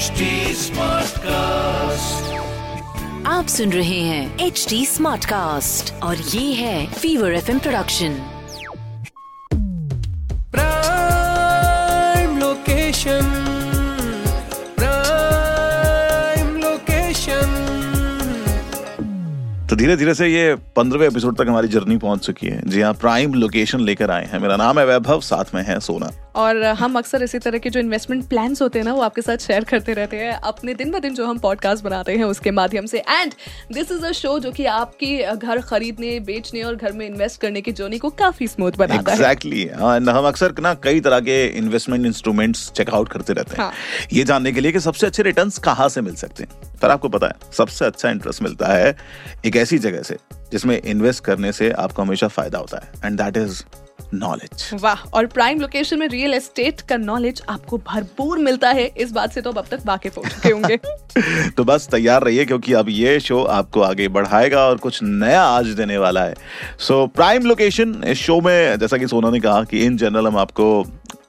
HD Smartcast. आप सुन रहे हैं एच डी स्मार्ट कास्ट और ये है Fever F production prime location prime location तो धीरे धीरे से ये पंद्रहवें एपिसोड तक हमारी जर्नी पहुँच चुकी है। जी हाँ प्राइम लोकेशन लेकर आए हैं। मेरा नाम है वैभव साथ में है सोना। और हम अक्सर इसी तरह के जो इन्वेस्टमेंट प्लान्स होते हैं ना वो आपके साथ शेयर करते रहते हैं अपने दिन ब दिन जो हम पॉडकास्ट बनाते हैं उसके माध्यम से। And this is a show जो कि आपकी घर खरीदने बेचने और घर में इन्वेस्ट करने की जर्नी को काफ़ी स्मूथ बनाता है। एग्जैक्टली हम अक्सर ना कई तरह के इन्वेस्टमेंट इंस्ट्रूमेंट्स चेकआउट करते रहते हैं। हाँ। ये जानने के लिए कि सबसे अच्छे रिटर्न्स कहाँ से मिल सकते हैं। पर आपको पता है सबसे अच्छा इंटरेस्ट मिलता है एक ऐसी जगह से जिसमें इन्वेस्ट करने से आपको हमेशा फ़ायदा होता है। एंड दैट इज़ नॉलेज वाह और प्राइम लोकेशन में रियल एस्टेट का नॉलेज आपको भरपूर मिलता है। इस बात से तो अब तक वाकिफ हो चुके होंगे। तो बस तैयार रहिए क्योंकि अब ये शो आपको आगे बढ़ाएगा और कुछ नया आज देने वाला है। सो प्राइम लोकेशन इस शो में जैसा कि सोना ने कहा कि इन जनरल हम आपको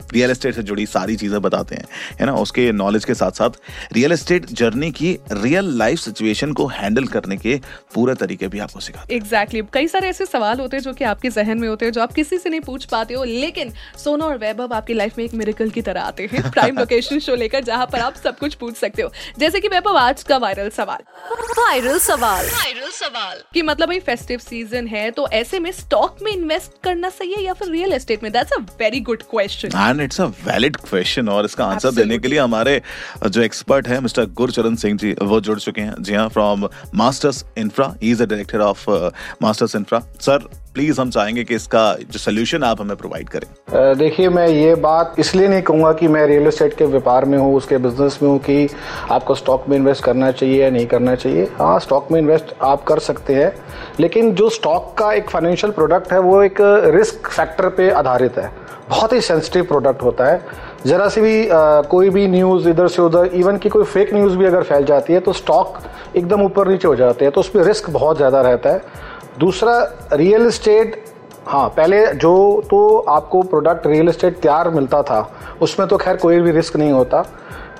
रियल एस्टेट से जुड़ी सारी चीज़ें बताते हैं है ना? उसके नॉलेज के साथ साथ रियल एस्टेट जर्नी की रियल लाइफ सिचुएशन को हैंडल करने के पूरे तरीके भी आपको सिखाते एग्जैक्टली exactly. कई सारे ऐसे सवाल होते हैं जो कि आपके जहन में होते हैं जो आप किसी से नहीं पूछ पाते हो लेकिन सोना और वैभव आपकी लाइफ में एक मेरिकल की तरह आते हैं प्राइम लोकेशन शो लेकर जहाँ पर आप सब कुछ पूछ सकते हो। जैसे कि वैभव आज का वायरल सवाल। वायरल सवाल। कि मतलब भाई फेस्टिव सीज़न है तो ऐसे में स्टॉक में इन्वेस्ट करना सही है या फिर रियल एस्टेट में? That's a very good question and it's a valid question और इसका आंसर देने के लिए हमारे जो एक्सपर्ट है मिस्टर गुरचरण सिंह जी वो जुड़ चुके हैं। जी हाँ from Masters Infra is a director of Masters Infra sir please हम चाहेंगे कि इसका जो सोल्यूशन आप हमें प्रोवाइड करें। देखिए मैं ये बात इसलिए नहीं कहूँगा कि मैं रियल एस्टेट के व्यापार में हूँ उसके बिज़नेस में हूँ कि आपको स्टॉक में इन्वेस्ट करना चाहिए या नहीं करना चाहिए। हाँ स्टॉक में इन्वेस्ट आप कर सकते हैं लेकिन जो स्टॉक का एक फाइनेंशियल प्रोडक्ट है वो एक रिस्क फैक्टर पे आधारित है। बहुत ही सेंसिटिव प्रोडक्ट होता है। ज़रा सी भी अ, कोई भी न्यूज़ इधर से उधर इवन की कोई फेक न्यूज़ भी अगर फैल जाती है तो स्टॉक एकदम ऊपर नीचे हो जाते हैं तो उस पर रिस्क बहुत ज़्यादा रहता है। दूसरा रियल इस्टेट हाँ पहले जो तो आपको प्रोडक्ट रियल इस्टेट तैयार मिलता था, उसमें तो खैर कोई भी रिस्क नहीं होता।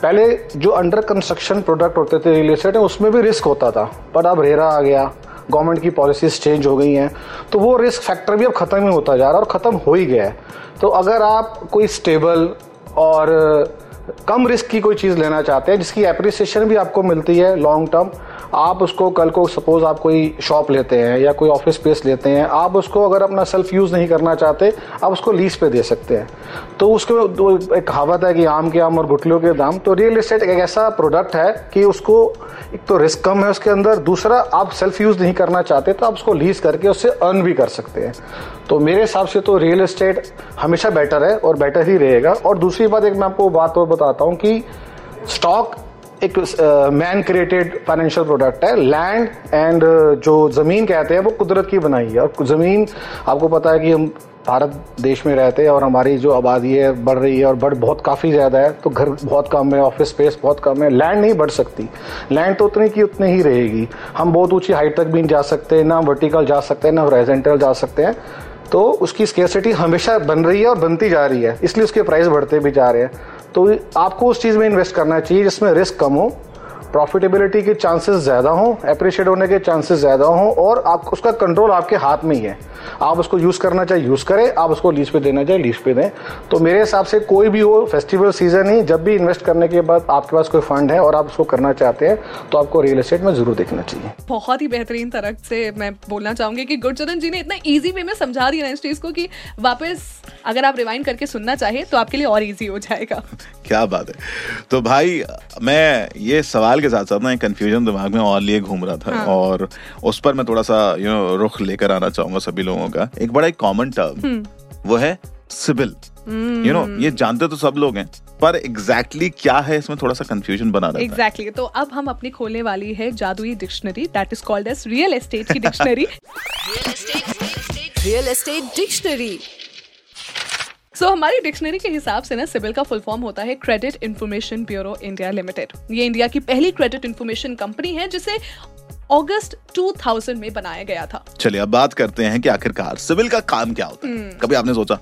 पहले जो अंडर कंस्ट्रक्शन प्रोडक्ट होते थे रियल एस्टेट उसमें भी रिस्क होता था। पर अब रेरा आ गया गवर्नमेंट की पॉलिसीज़ चेंज हो गई हैं तो वो रिस्क फैक्टर भी अब ख़त्म ही होता जा रहा है और ख़त्म हो ही गया है। तो अगर आप कोई स्टेबल और कम रिस्क की कोई चीज़ लेना चाहते हैं, जिसकी एप्रिसिएशन भी आपको मिलती है लॉन्ग टर्म आप उसको कल को सपोज़ आप कोई शॉप लेते हैं या कोई ऑफ़िस स्पेस लेते हैं, आप उसको अगर अपना सेल्फ यूज़ नहीं करना चाहते, आप उसको लीज पे दे सकते हैं। तो उसके वो एक कहावत है कि आम के आम और गुटलियों के दाम। तो रियल इस्टेट एक ऐसा प्रोडक्ट है कि उसको एक तो रिस्क कम है उसके अंदर, दूसरा आप सेल्फ यूज़ नहीं करना चाहते तो आप उसको लीज करके उससे अर्न भी कर सकते हैं। तो मेरे हिसाब से तो रियल इस्टेट हमेशा बेटर है और बेटर ही रहेगा। और दूसरी बात एक मैं आपको बात और बताता हूँ कि स्टॉक एक मैन क्रिएटेड फाइनेंशियल प्रोडक्ट है लैंड एंड जो ज़मीन कहते हैं वो कुदरत की बनाई है। और ज़मीन, आपको पता है कि हम भारत देश में रहते हैं और हमारी जो आबादी है बढ़ रही है और बढ़ बहुत काफ़ी ज़्यादा है तो घर बहुत कम है ऑफ़िस स्पेस बहुत कम है लैंड नहीं बढ़ सकती। लैंड तो उतनी की उतनी ही रहेगी। हम बहुत ऊँची हाइट तक भी नहीं जा सकते, ना वर्टिकल जा सकते हैं ना हॉरिजॉन्टल जा सकते हैं। तो उसकी स्केसिटी हमेशा बन रही है और बनती जा रही है, इसलिए उसके प्राइस बढ़ते भी जा रहे हैं। तो आपको उस चीज़ में इन्वेस्ट करना चाहिए जिसमें रिस्क कम हो। प्रॉफिटेबिलिटी के चांसेस ज़्यादा हों अप्रिशिएट होने के चांसेस ज़्यादा हों और आप उसका कंट्रोल आपके हाथ में ही है। आप उसको यूज़ करना चाहे यूज़ करें आप उसको लीज पे देना चाहे लीज पे दें। तो मेरे हिसाब से कोई भी हो फेस्टिवल सीज़न ही जब भी इन्वेस्ट करने के बाद आपके पास कोई फंड है और आप उसको करना चाहते हैं तो आपको रियल एस्टेट में ज़रूर देखना चाहिए। बहुत ही बेहतरीन तरह से मैं बोलना चाहूँगी कि गुरचरण जी ने इतना ईजी वे में समझा दिया ना इस चीज़ को कि वापस अगर आप रिवाइंड करके सुनना चाहे तो आपके लिए और इजी हो जाएगा। क्या बात है। तो भाई मैं ये सवाल के साथ साथ ना एक कंफ्यूजन दिमाग में और लिए घूम रहा था हाँ। और उस पर मैं थोड़ा सा यू नो रुख लेकर आना चाहूँगा सभी लोगों का। एक बड़ा एक कॉमन टर्म वो है सिबिल यू नो ये जानते तो सब लोग हैं पर एग्जैक्टली exactly क्या है इसमें थोड़ा सा कंफ्यूजन बना रहता है। Exactly exactly. तो अब हम अपनी खोलने वाली है जादुई dictionary that is called as real estate की dictionary real estate dictionary so so, हमारी डिक्शनरी के हिसाब से ना सिबिल का फुल फॉर्म होता है credit information bureau India limited ये इंडिया की पहली क्रेडिट इन्फॉर्मेशन कंपनी है जिसे अगस्त 2000 में बनाया गया था। चलिए अब बात करते हैं कि आखिरकार सिविल का काम क्या होता है। कभी आपने सोचा?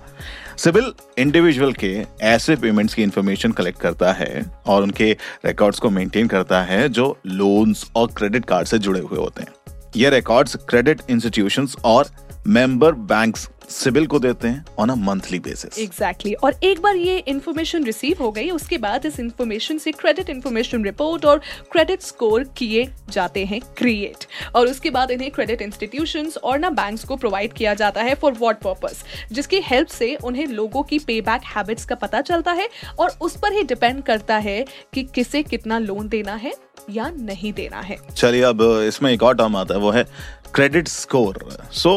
सिविल इंडिविजुअल के ऐसे पेमेंट्स की इंफॉर्मेशन कलेक्ट करता है और उनके रिकॉर्ड्स को मेंटेन करता है जो लोन्स और क्रेडिट कार्ड से जुड़े हुए होते हैं। ये रिकॉर्ड्स क्रेडिट इंस्टीट्यूशंस और मेंबर बैंक्स सिविल को देते हैं on a monthly basis exactly और एक बार ये इन्फॉर्मेशन रिसीव हो गई, उसके बाद इस इन्फॉर्मेशन से क्रेडिट इन्फॉर्मेशन रिपोर्ट और क्रेडिट स्कोर किए जाते हैं क्रिएट और उसके बाद इन्हें क्रेडिट इंस्टीट्यूशन और ना बैंक को प्रोवाइड किया जाता है फॉर व्हाट पर्पज जिसकी हेल्प से उन्हें लोगों की पे बैक हैबिट्स का पता चलता है और उस पर ही डिपेंड करता है कि किसे कितना लोन देना है या नहीं देना है। चलिए अब इसमें एक और टर्म आता है वो है क्रेडिट स्कोर सो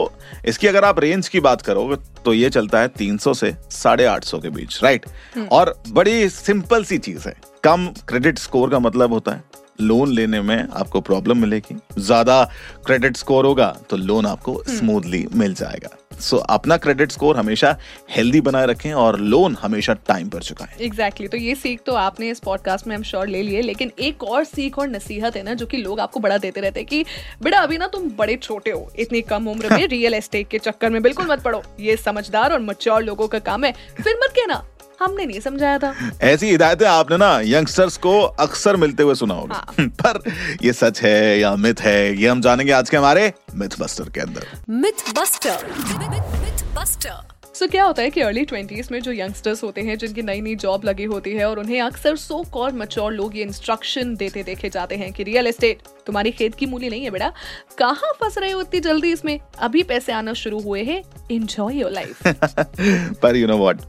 इसकी अगर आप रेंज की बात करोगे तो ये चलता है 300 से साढ़े आठ के बीच राइट और बड़ी सिंपल सी चीज़ है कम क्रेडिट स्कोर का मतलब होता है लोन लेने में आपको प्रॉब्लम मिलेगी। ज़्यादा क्रेडिट स्कोर होगा तो लोन आपको स्मूथली मिल जाएगा। सो so, अपना क्रेडिट स्कोर हमेशा हेल्दी बनाए रखें और लोन हमेशा टाइम पर चुकाएँ। Exactly exactly. तो ये सीख तो आपने इस पॉडकास्ट में हम श्योर ले लिए लेकिन एक और सीख और नसीहत है ना जो कि लोग आपको बड़ा देते रहते हैं कि बेटा अभी ना तुम बड़े छोटे हो इतनी कम उम्र में रियल एस्टेट के चक्कर में बिल्कुल मत पड़ो ये समझदार और मच्योर लोगों का काम है। फिर मत कहना हमने नहीं समझाया था। ऐसी हिदायतें आपने ना यंगस्टर्स को अक्सर मिलते हुए सुना होगा। हाँ। पर ये सच है या मिथ है ये हम जानेंगे आज के हमारे मिथ बस्टर के अंदर। Myth buster myth buster so so, क्या होता है कि अर्ली ट्वेंटीज में जो यंगस्टर्स होते हैं जिनकी नई नई जॉब लगी होती है और उन्हें अक्सर सो कॉल मच्योर लोग ये इंस्ट्रक्शन देते देखे जाते हैं कि रियल एस्टेट तुम्हारी खेत की मूली नहीं है बेटा। कहाँ फंस रहे हो इतनी जल्दी इसमें? अभी पैसे आना शुरू हुए हैं। एंजॉय योर लाइफ पर यू नो व्हाट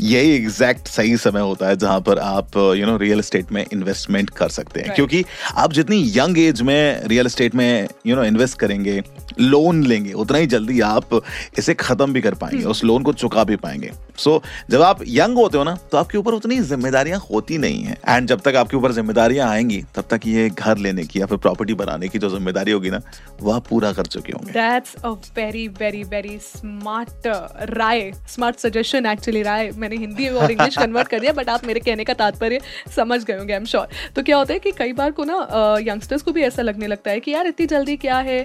यही एग्जैक्ट सही समय होता है जहाँ पर आप यू नो रियल एस्टेट में इन्वेस्टमेंट कर सकते हैं right. क्योंकि आप जितनी यंग एज में रियल एस्टेट में यू नो इन्वेस्ट करेंगे लोन लेंगे उतना ही जल्दी आप इसे खत्म भी कर पाएँगे hmm. उस लोन को चुका भी पाएँगे सो so, जब आप यंग होते हो ना तो आपके ऊपर उतनी जिम्मेदारियाँ होती नहीं है। एंड जब तक आपके ऊपर जिम्मेदारियाँ आएँगी तब तक ये घर लेने की या फिर प्रॉपर्टी बनाने की जो ज़िम्मेदारी होगी ना वह पूरा कर चुके होंगे। That's a very very very smart Rai smart suggestion actually राय। मैंने हिंदी और इंग्लिश कन्वर्ट कर दिया बट आप मेरे कहने का तात्पर्य समझ गए होंगे आई एम श्योर तो क्या होता है कि कई बार को ना यंगस्टर्स को भी ऐसा लगने लगता है कि यार इतनी जल्दी क्या है?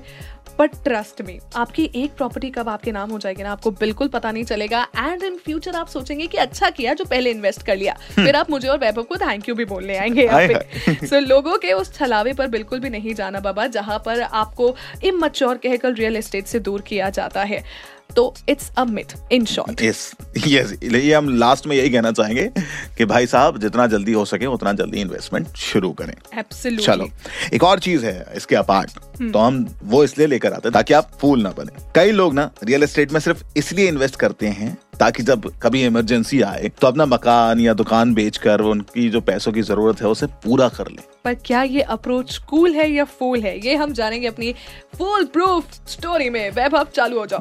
बट ट्रस्ट में आपकी एक प्रॉपर्टी कब आपके नाम हो जाएगी ना आपको बिल्कुल पता नहीं चलेगा। एंड इन फ्यूचर आप सोचेंगे कि अच्छा किया जो पहले इन्वेस्ट कर लिया। हम्म। फिर आप मुझे और वैभव को थैंक यू भी बोलने आएँगे सो so, लोगों के उस छलावे पर बिल्कुल भी नहीं जाना बाबा जहाँ पर आपको इमच्योर कहकर रियल एस्टेट से दूर किया जाता है। तो it's a myth in short yes yes ये हम लास्ट में यही कहना चाहेंगे कि भाई साहब जितना जल्दी हो सके उतना जल्दी इन्वेस्टमेंट शुरू करें। Absolutely. चलो एक और चीज़ है इसके अपार्ट। hmm. तो हम वो इसलिए लेकर आते हैं ताकि आप फूल ना बने। कई लोग ना रियल एस्टेट में सिर्फ़ इसलिए इन्वेस्ट करते हैं ताकि जब कभी इमरजेंसी आए तो अपना मकान या दुकान बेचकर उनकी जो पैसों की ज़रूरत है उसे पूरा कर ले। पर क्या ये अप्रोच कूल है या फूल है? ये हम जानेंगे अपनी फुल प्रूफ स्टोरी में। वैभव चालू हो जाओ।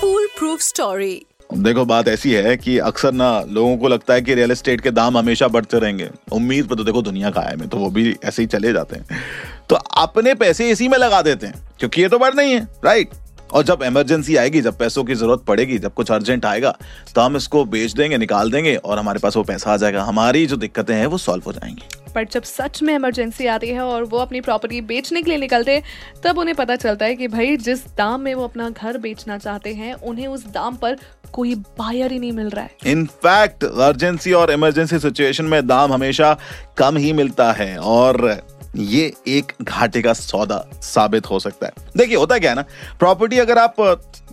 फुल प्रूफ स्टोरी देखो बात ऐसी है कि अक्सर ना लोगों को लगता है कि रियल एस्टेट के दाम हमेशा बढ़ते रहेंगे। उम्मीद पर तो देखो दुनिया का है तो वो भी ऐसे ही चले जाते हैं। तो अपने पैसे इसी में लगा देते हैं क्योंकि ये तो बढ़ नहीं है राइट और जब इमरजेंसी आएगी जब पैसों की ज़रूरत पड़ेगी जब कुछ अर्जेंट आएगा तो हम इसको बेच देंगे निकाल देंगे और हमारे पास वो पैसा आ जाएगा। हमारी जो दिक्कतें हैं वो सॉल्व हो जाएँगी। पर जब सच में इमरजेंसी आती है और वो अपनी प्रॉपर्टी बेचने के लिए निकलते तब उन्हें पता चलता है कि भाई जिस दाम में वो अपना घर बेचना चाहते हैं उन्हें उस दाम पर कोई बायर ही नहीं मिल रहा है। इनफैक्ट अर्जेंसी और इमरजेंसी सिचुएशन में दाम हमेशा कम ही मिलता है और ये एक घाटे का सौदा साबित हो सकता है। देखिए होता क्या है ना प्रॉपर्टी अगर आप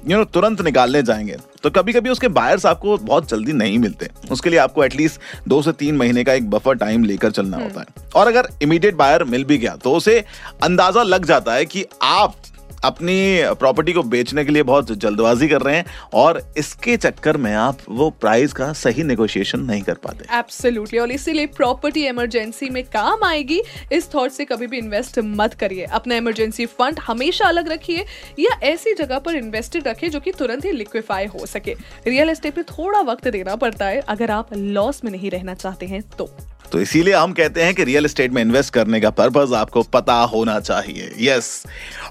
यू नो तुरंत निकालने जाएँगे तो कभी कभी उसके बायर्स आपको बहुत जल्दी नहीं मिलते। उसके लिए आपको एटलीस्ट दो से तीन महीने का एक बफर टाइम लेकर चलना होता है। हम्म। और अगर इमीडिएट बायर मिल भी गया तो उसे अंदाज़ा लग जाता है कि आप अपनी प्रॉपर्टी को बेचने के लिए बहुत जल्दबाजी कर रहे हैं और इसके चक्कर में आप वो प्राइस का सही नेगोशिएशन नहीं कर पाते। एब्सोल्युटली और इसीलिए प्रॉपर्टी इमरजेंसी में काम आएगी। इस थॉट से कभी भी इन्वेस्ट मत करिए। अपना इमरजेंसी फंड हमेशा अलग रखिए या ऐसी जगह पर इन्वेस्टेड रखिए जो कि तुरंत ही लिक्विफाई हो सके। रियल एस्टेट पे थोड़ा वक्त देना पड़ता है। अगर आप लॉस में नहीं रहना चाहते हैं तो। तो इसीलिए हम कहते हैं कि रियल एस्टेट में इन्वेस्ट करने का पर्पज आपको पता होना चाहिए। यस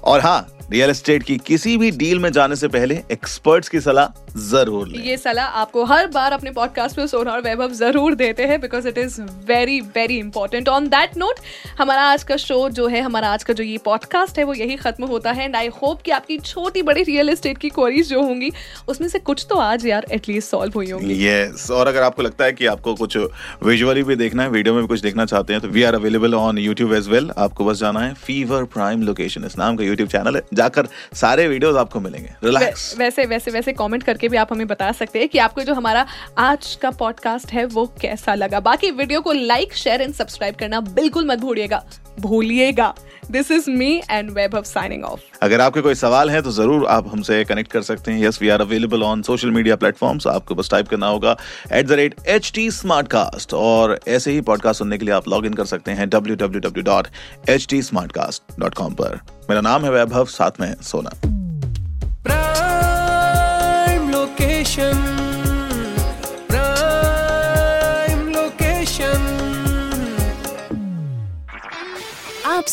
और हाँ रियल एस्टेट की किसी भी डील में जाने से पहले एक्सपर्ट्स की सलाह ज़रूर लें। ये सलाह आपको हर बार अपने पॉडकास्ट पे सोना और वैभव ज़रूर देते हैं because it is very very important on that note हमारा आज का शो जो है हमारा आज का जो ये पॉडकास्ट है वो यही खत्म होता है एंड आई होप कि आपकी छोटी बड़ी रियल एस्टेट की क्वेरीज जो होंगी उसमें से कुछ तो आज यार एटलीस्ट सॉल्व हुई होंगी। यस और अगर आपको लगता है कि आपको कुछ विजुअली भी देखना है वीडियो में भी कुछ देखना चाहते हैं तो we are available on YouTube as well आपको बस जाना है फीवर प्राइम लोकेशन इस नाम का यूट्यूब चैनल है जाकर सारे वीडियोस आपको मिलेंगे। रिलैक्स वै- वैसे वैसे वैसे कमेंट करके भी आप हमें बता सकते हैं कि आपको जो हमारा आज का पॉडकास्ट है, वो कैसा लगा। बाकी वीडियो को लाइक शेयर एंड सब्सक्राइब करना बिल्कुल मत भूलिएगा। भूलिएगा। This is me and Vaibhav signing off अगर आपके कोई सवाल है तो ज़रूर आप हमसे कनेक्ट कर सकते हैं। Yes we are available on social media platforms आपको बस टाइप करना होगा at the rate H T smart cast और ऐसे ही पॉडकास्ट सुनने के लिए आप लॉग इन कर सकते हैं W W W dot H T smart cast dot com पर। मेरा नाम है वैभव साथ में सोना। Prime